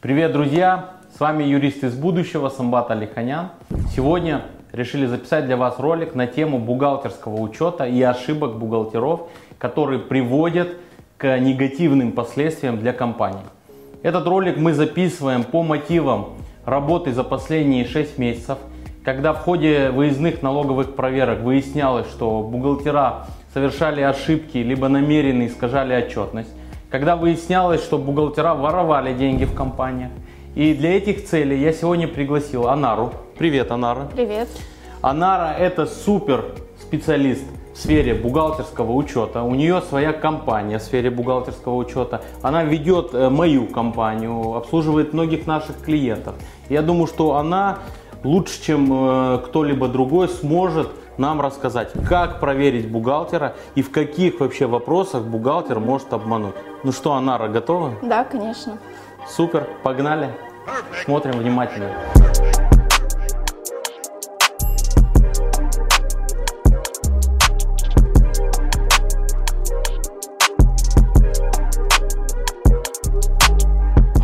Привет, друзья! С вами юрист из будущего Самбат Алиханян. Сегодня решили записать для вас ролик на тему бухгалтерского учета и ошибок бухгалтеров, которые приводят к негативным последствиям для компании. Этот ролик мы записываем по мотивам работы за последние 6 месяцев, когда в ходе выездных налоговых проверок выяснялось, что бухгалтера совершали ошибки, либо намеренно искажали отчетность, когда выяснялось, что бухгалтера воровали деньги в компаниях. И для этих целей я сегодня пригласил Анару. Привет, Анара. Привет. Анара это супер специалист в сфере бухгалтерского учета. У нее своя компания в сфере бухгалтерского учета. Она ведет э, мою компанию, обслуживает многих наших клиентов. Я думаю, что она лучше, чем э, кто-либо другой, сможет нам рассказать, как проверить бухгалтера и в каких вообще вопросах бухгалтер может обмануть. Ну что, Анара, готова? Да, конечно. Супер, погнали. Смотрим внимательно.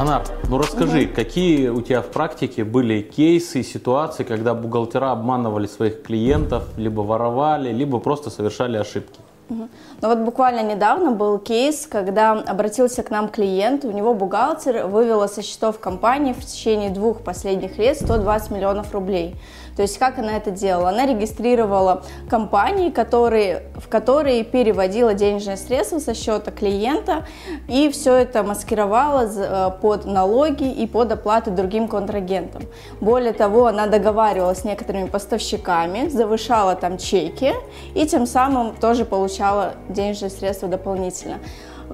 Анар, ну расскажи, угу. какие у тебя в практике были кейсы, ситуации, когда бухгалтера обманывали своих клиентов, либо воровали, либо просто совершали ошибки? Ну вот буквально недавно был кейс, когда обратился к нам клиент, у него бухгалтер вывела со счетов компании в течение двух последних лет 120 миллионов рублей. То есть как она это делала? Она регистрировала компании, которые, в которые переводила денежные средства со счета клиента и все это маскировала э, под налоги и под оплаты другим контрагентам. Более того, она договаривалась с некоторыми поставщиками, завышала там чеки и тем самым тоже получала денежные средства дополнительно.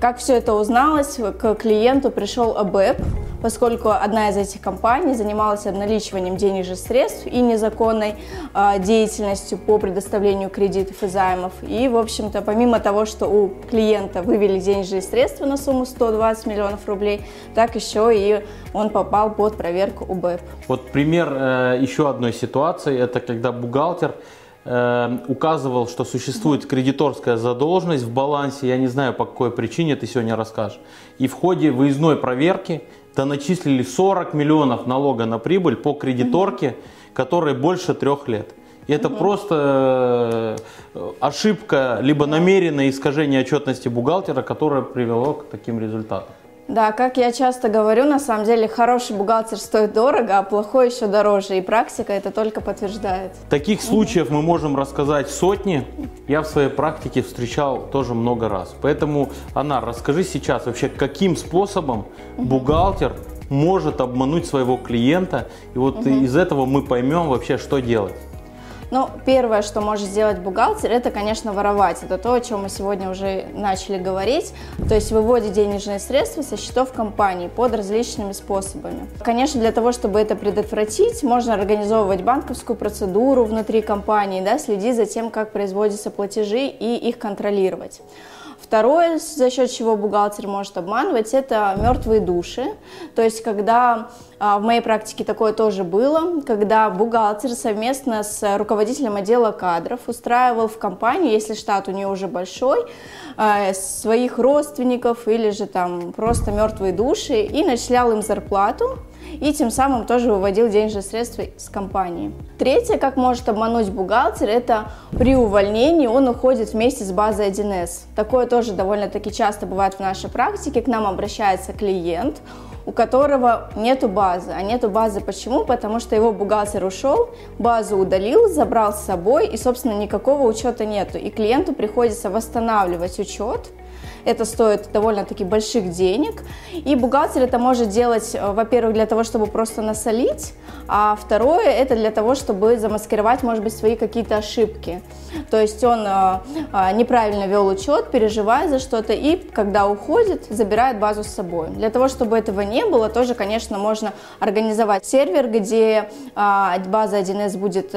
Как все это узналось, к клиенту пришел АБЭП, поскольку одна из этих компаний занималась обналичиванием денежных средств и незаконной э, деятельностью по предоставлению кредитов и займов. И, в общем-то, помимо того, что у клиента вывели денежные средства на сумму 120 миллионов рублей, так еще и он попал под проверку УБЭП. Вот пример э, еще одной ситуации, это когда бухгалтер указывал, что существует кредиторская задолженность в балансе, я не знаю по какой причине, ты сегодня расскажешь. И в ходе выездной проверки то начислили 40 миллионов налога на прибыль по кредиторке, которой больше трех лет. И это угу. просто э, ошибка, либо намеренное искажение отчетности бухгалтера, которое привело к таким результатам. Да, как я часто говорю, на самом деле хороший бухгалтер стоит дорого, а плохой еще дороже. И практика это только подтверждает. Таких случаев мы можем рассказать сотни. Я в своей практике встречал тоже много раз. Поэтому, Анна, расскажи сейчас вообще, каким способом бухгалтер может обмануть своего клиента. И вот угу. из этого мы поймем вообще, что делать. Ну, первое, что может сделать бухгалтер, это, конечно, воровать. Это то, о чем мы сегодня уже начали говорить. То есть выводить денежные средства со счетов компании под различными способами. Конечно, для того, чтобы это предотвратить, можно организовывать банковскую процедуру внутри компании, да, следить за тем, как производятся платежи и их контролировать. Второе, за счет чего бухгалтер может обманывать, это мертвые души. То есть, когда а, в моей практике такое тоже было, когда бухгалтер совместно с руководителем отдела кадров устраивал в компанию, если штат у нее уже большой, а, своих родственников или же там просто мертвые души и начислял им зарплату и тем самым тоже выводил денежные средства с компании. Третье, как может обмануть бухгалтер, это при увольнении он уходит вместе с базой 1С. Такое тоже довольно-таки часто бывает в нашей практике. К нам обращается клиент, у которого нету базы. А нету базы почему? Потому что его бухгалтер ушел, базу удалил, забрал с собой, и, собственно, никакого учета нету. И клиенту приходится восстанавливать учет, это стоит довольно-таки больших денег. И бухгалтер это может делать, э, во-первых, для того, чтобы просто насолить, а второе, это для того, чтобы замаскировать, может быть, свои какие-то ошибки. То есть он э, э, неправильно вел учет, переживает за что-то, и когда уходит, забирает базу с собой. Для того, чтобы этого не было, тоже, конечно, можно организовать сервер, где база 1С будет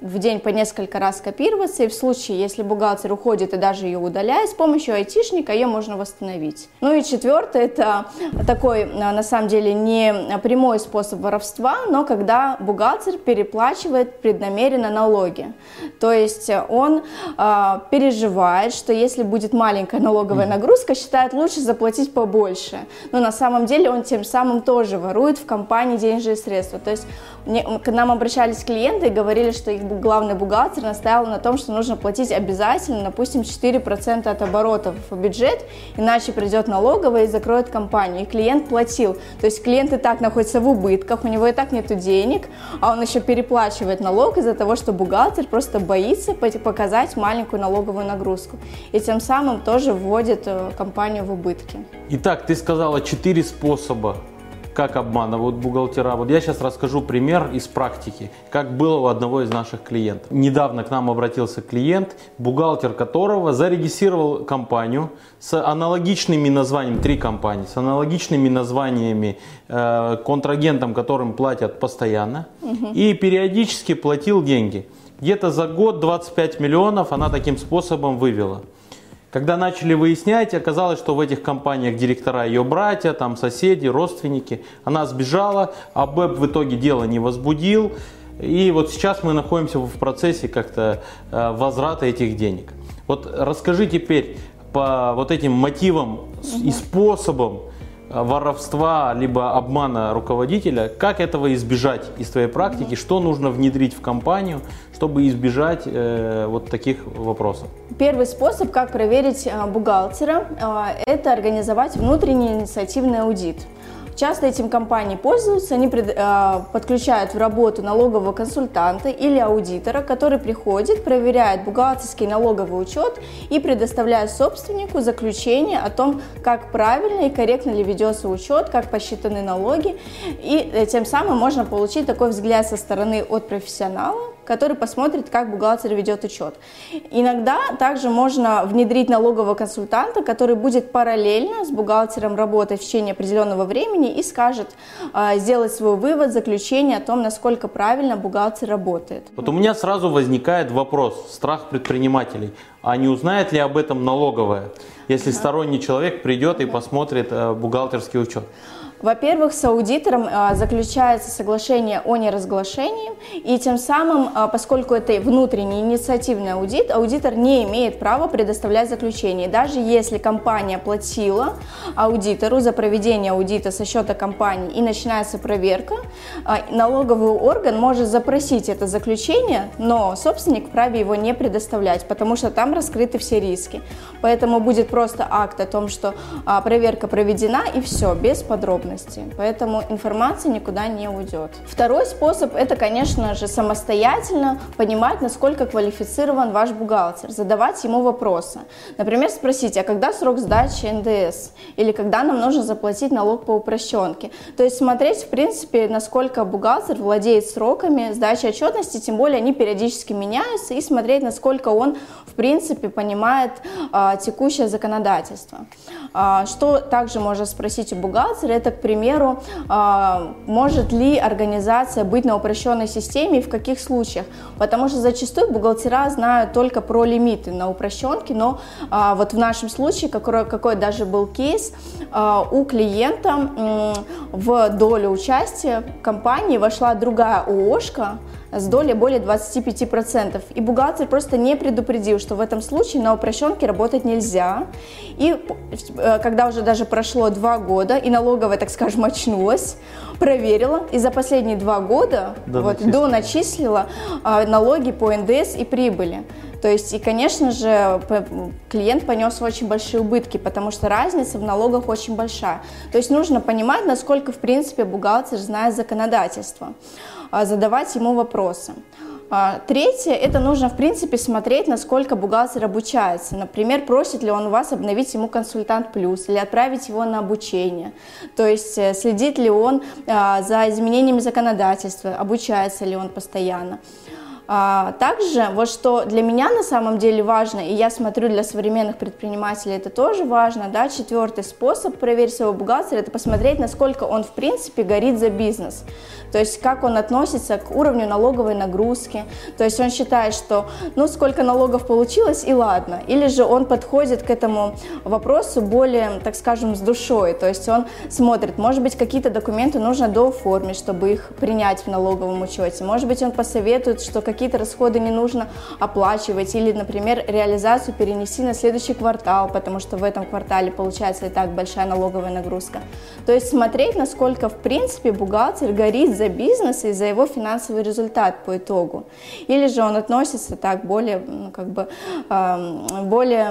в день по несколько раз копироваться, и в случае, если бухгалтер уходит и даже ее удаляет, с помощью айтишника ее можно восстановить. Ну и четвертое, это такой, на самом деле, не прямой способ воровства, но когда бухгалтер переплачивает преднамеренно налоги. То есть он э, переживает, что если будет маленькая налоговая нагрузка, считает лучше заплатить побольше. Но на самом деле он тем самым тоже ворует в компании денежные средства. То есть к нам обращались клиенты и говорили, что их главный бухгалтер настаивал на том, что нужно платить обязательно, допустим, 4% от оборотов в бюджет, иначе придет налоговая и закроет компанию. И клиент платил. То есть клиент и так находится в убытках, у него и так нет денег, а он еще переплачивает налог из-за того, что бухгалтер просто боится показать маленькую налоговую нагрузку. И тем самым тоже вводит э, компанию в убытки. Итак, ты сказала четыре способа как обманывают бухгалтера. Вот я сейчас расскажу пример из практики, как было у одного из наших клиентов. Недавно к нам обратился клиент, бухгалтер которого зарегистрировал компанию с аналогичными названиями, три компании, с аналогичными названиями э, контрагентам, которым платят постоянно, угу. и периодически платил деньги. Где-то за год 25 миллионов она таким способом вывела. Когда начали выяснять, оказалось, что в этих компаниях директора ее братья, там соседи, родственники. Она сбежала, а БЭП в итоге дело не возбудил. И вот сейчас мы находимся в процессе как-то э, возврата этих денег. Вот расскажи теперь по вот этим мотивам и способам, воровства либо обмана руководителя, как этого избежать из твоей практики, что нужно внедрить в компанию, чтобы избежать э, вот таких вопросов? Первый способ, как проверить э, бухгалтера, э, это организовать внутренний инициативный аудит. Часто этим компании пользуются, они пред, э, подключают в работу налогового консультанта или аудитора, который приходит, проверяет бухгалтерский налоговый учет и предоставляет собственнику заключение о том, как правильно и корректно ли ведется учет, как посчитаны налоги. И э, тем самым можно получить такой взгляд со стороны от профессионала, который посмотрит, как бухгалтер ведет учет. Иногда также можно внедрить налогового консультанта, который будет параллельно с бухгалтером работать в течение определенного времени и скажет э, сделать свой вывод, заключение о том, насколько правильно бухгалтер работает. Вот у меня сразу возникает вопрос, страх предпринимателей. А не узнает ли об этом налоговая, если сторонний человек придет и посмотрит э, бухгалтерский учет? Во-первых, с аудитором а, заключается соглашение о неразглашении, и тем самым, а, поскольку это внутренний инициативный аудит, аудитор не имеет права предоставлять заключение. Даже если компания платила аудитору за проведение аудита со счета компании и начинается проверка, а, налоговый орган может запросить это заключение, но собственник вправе его не предоставлять, потому что там раскрыты все риски. Поэтому будет просто акт о том, что проверка проведена и все, без подробностей потребности, поэтому информация никуда не уйдет. Второй способ – это, конечно же, самостоятельно понимать, насколько квалифицирован ваш бухгалтер, задавать ему вопросы. Например, спросить, а когда срок сдачи НДС? Или когда нам нужно заплатить налог по упрощенке? То есть смотреть, в принципе, насколько бухгалтер владеет сроками сдачи отчетности, тем более они периодически меняются, и смотреть, насколько он, в принципе, понимает а, текущее законодательство. А, что также можно спросить у бухгалтера, это, к примеру, а, может ли организация быть на упрощенной системе и в каких случаях. Потому что зачастую бухгалтера знают только про лимиты на упрощенке, но а, вот в нашем случае, какой, какой даже был кейс, а, у клиента в долю участия компании вошла другая ООшка, с долей более 25%. И бухгалтер просто не предупредил, что в этом случае на упрощенке работать нельзя. И э, когда уже даже прошло два года, и налоговая, так скажем, очнулась, проверила, и за последние два года до вот, начислила. начислила а, налоги по НДС и прибыли. То есть, и, конечно же, клиент понес очень большие убытки, потому что разница в налогах очень большая. То есть нужно понимать, насколько, в принципе, бухгалтер знает законодательство. А, задавать ему вопросы. А, третье, это нужно, в принципе, смотреть, насколько бухгалтер обучается. Например, просит ли он вас обновить ему консультант плюс или отправить его на обучение. То есть э, следит ли он а, за изменениями законодательства, обучается ли он постоянно. А, также, вот что для меня на самом деле важно, и я смотрю для современных предпринимателей это тоже важно, да, четвертый способ проверить своего бухгалтера, это посмотреть, насколько он в принципе горит за бизнес. То есть как он относится к уровню налоговой нагрузки. То есть он считает, что ну сколько налогов получилось и ладно. Или же он подходит к этому вопросу более, так скажем, с душой. То есть он смотрит, может быть, какие-то документы нужно дооформить, чтобы их принять в налоговом учете. Может быть, он посоветует, что какие-то расходы не нужно оплачивать. Или, например, реализацию перенести на следующий квартал, потому что в этом квартале получается и так большая налоговая нагрузка. То есть смотреть, насколько в принципе бухгалтер горит за бизнес и за его финансовый результат по итогу. Или же он относится так более, ну, как бы, более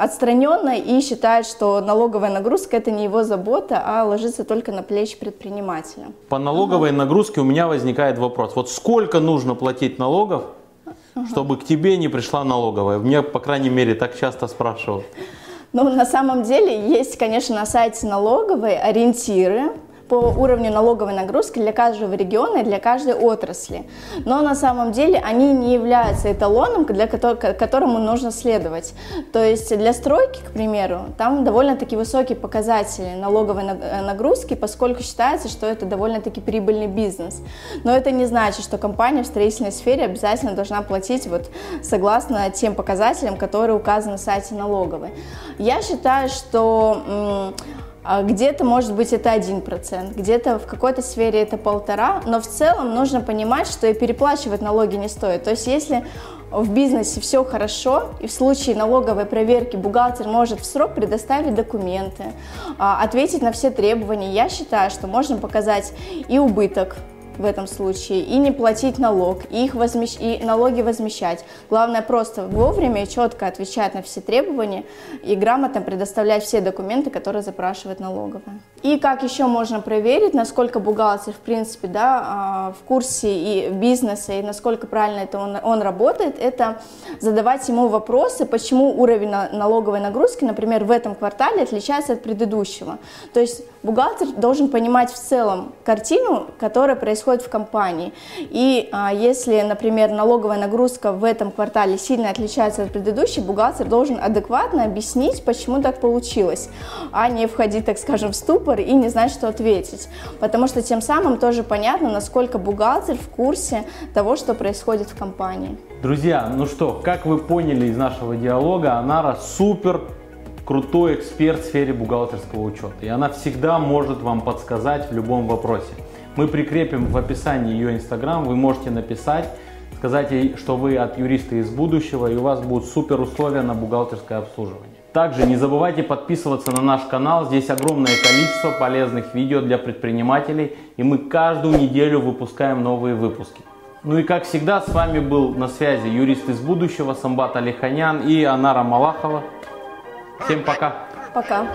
отстраненно и считает, что налоговая нагрузка это не его забота, а ложится только на плечи предпринимателя. По налоговой ага. нагрузке у меня возникает вопрос. Вот сколько нужно платить налогов, ага. чтобы к тебе не пришла налоговая? Мне, по крайней мере, так часто спрашивают. Ну, на самом деле, есть, конечно, на сайте налоговой ориентиры, по уровню налоговой нагрузки для каждого региона и для каждой отрасли. Но на самом деле они не являются эталоном, для которому нужно следовать. То есть для стройки, к примеру, там довольно-таки высокие показатели налоговой э, нагрузки, поскольку считается, что это довольно-таки прибыльный бизнес. Но это не значит, что компания в строительной сфере обязательно должна платить вот согласно тем показателям, которые указаны на сайте налоговой. Я считаю, что где-то, может быть, это 1%, где-то в какой-то сфере это полтора, но в целом нужно понимать, что и переплачивать налоги не стоит. То есть если в бизнесе все хорошо, и в случае налоговой проверки бухгалтер может в срок предоставить документы, а, ответить на все требования, я считаю, что можно показать и убыток в этом случае, и не платить налог, и, их возмещ... и налоги возмещать. Главное просто вовремя и четко отвечать на все требования и грамотно предоставлять все документы, которые запрашивает налоговая. И как еще можно проверить, насколько бухгалтер, в принципе, да, а, в курсе и бизнеса, и насколько правильно это он, он работает, это задавать ему вопросы, почему уровень налоговой нагрузки, например, в этом квартале отличается от предыдущего. То есть бухгалтер должен понимать в целом картину, которая происходит в компании. И а, если, например, налоговая нагрузка в этом квартале сильно отличается от предыдущей, бухгалтер должен адекватно объяснить, почему так получилось, а не входить, так скажем, в ступор и не знать, что ответить. Потому что тем самым тоже понятно, насколько бухгалтер в курсе того, что происходит в компании. Друзья, ну что, как вы поняли из нашего диалога, Анара супер крутой эксперт в сфере бухгалтерского учета. И она всегда может вам подсказать в любом вопросе. Мы прикрепим в описании ее инстаграм, вы можете написать, сказать ей, что вы от юриста из будущего и у вас будут супер условия на бухгалтерское обслуживание. Также не забывайте подписываться на наш канал, здесь огромное количество полезных видео для предпринимателей и мы каждую неделю выпускаем новые выпуски. Ну и как всегда с вами был на связи юрист из будущего Самбат Алиханян и Анара Малахова. Всем пока. Пока.